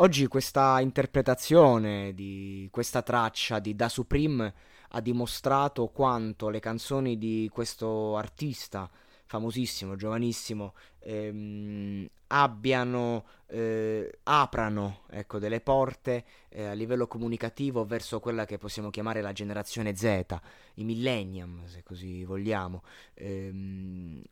Oggi questa interpretazione di questa traccia di Da Supreme ha dimostrato quanto le canzoni di questo artista famosissimo, giovanissimo, ehm, abbiano, eh, aprano ecco, delle porte eh, a livello comunicativo verso quella che possiamo chiamare la generazione Z, i millennium, se così vogliamo. Ehm,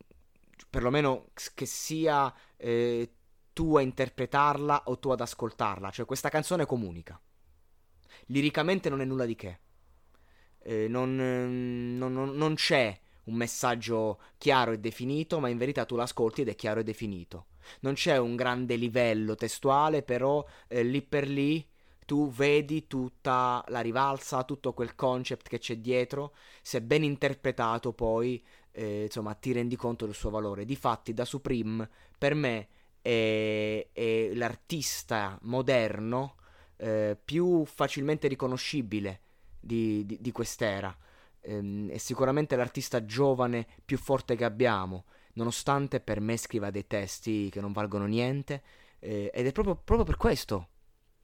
perlomeno che sia eh, tu a interpretarla o tu ad ascoltarla, cioè questa canzone comunica. Liricamente non è nulla di che eh, non, non, non, c'è un messaggio chiaro e definito, ma in verità tu l'ascolti ed è chiaro e definito. Non c'è un grande livello testuale, però eh, lì per lì tu vedi tutta la rivalsa, tutto quel concept che c'è dietro, se ben interpretato poi, eh, insomma, ti rendi conto del suo valore. Difatti, da Supreme, per me, è, è l'artista moderno eh, più facilmente riconoscibile di, di, di quest'era. Ehm, è sicuramente l'artista giovane più forte che abbiamo, nonostante per me scriva dei testi che non valgono niente, eh, ed è proprio, proprio per questo.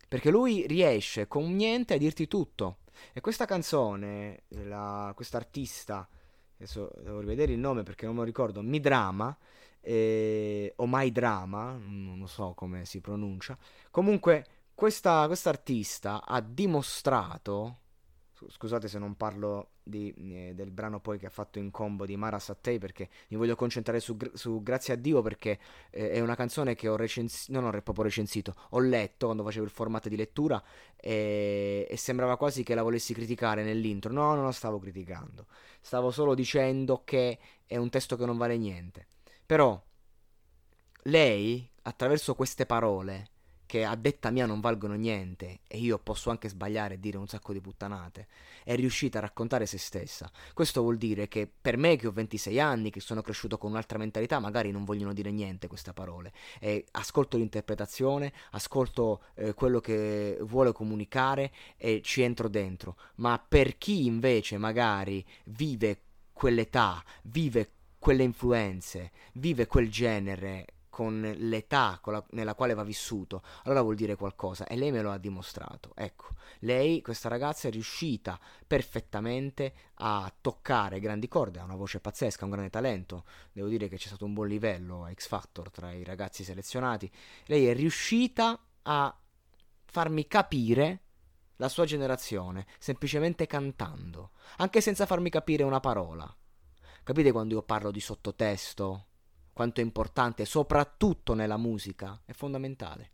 Perché lui riesce con niente a dirti tutto. E questa canzone, questo artista, adesso devo rivedere il nome perché non me lo ricordo, Mi Drama, eh, o My Drama, non so come si pronuncia. Comunque, questa artista ha dimostrato scusate se non parlo di, eh, del brano poi che ha fatto in combo di Mara Sattei perché mi voglio concentrare su, su Grazie a Dio perché eh, è una canzone che ho recensito, non ho proprio recensito, ho letto quando facevo il formato di lettura e, e sembrava quasi che la volessi criticare nell'intro. No, non la stavo criticando, stavo solo dicendo che è un testo che non vale niente. Però lei, attraverso queste parole, che a detta mia non valgono niente e io posso anche sbagliare e dire un sacco di puttanate, è riuscita a raccontare se stessa. Questo vuol dire che per me che ho 26 anni, che sono cresciuto con un'altra mentalità, magari non vogliono dire niente queste parole. E ascolto l'interpretazione, ascolto eh, quello che vuole comunicare e ci entro dentro. Ma per chi invece magari vive quell'età, vive quelle influenze, vive quel genere, con l'età con la, nella quale va vissuto, allora vuol dire qualcosa e lei me lo ha dimostrato. Ecco, lei, questa ragazza, è riuscita perfettamente a toccare grandi corde, ha una voce pazzesca, un grande talento. Devo dire che c'è stato un buon livello a X Factor tra i ragazzi selezionati. Lei è riuscita a farmi capire la sua generazione, semplicemente cantando, anche senza farmi capire una parola. Capite quando io parlo di sottotesto? Quanto è importante, soprattutto nella musica, è fondamentale.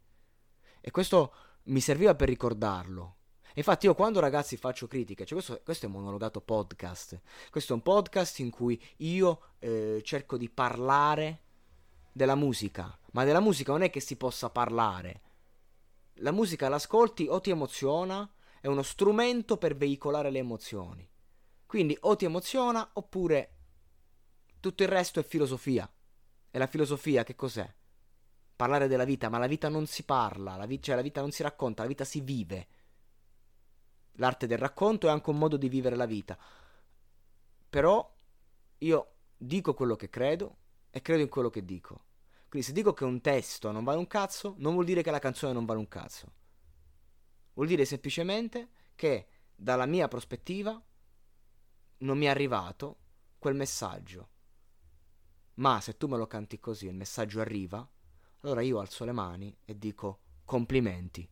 E questo mi serviva per ricordarlo. Infatti io quando ragazzi faccio critiche, cioè questo, questo, è un monologato podcast, questo è un podcast in cui io eh, cerco di parlare della musica, ma della musica non è che si possa parlare. La musica l'ascolti o ti emoziona, è uno strumento per veicolare le emozioni. Quindi o ti emoziona oppure tutto il resto è filosofia. E la filosofia che cos'è? Parlare della vita, ma la vita non si parla, la, vi- cioè la vita non si racconta, la vita si vive. L'arte del racconto è anche un modo di vivere la vita. Però io dico quello che credo e credo in quello che dico. Quindi se dico che un testo non vale un cazzo, non vuol dire che la canzone non vale un cazzo. Vuol dire semplicemente che dalla mia prospettiva non mi è arrivato quel messaggio ma se tu me lo canti così e il messaggio arriva, allora io alzo le mani e dico complimenti.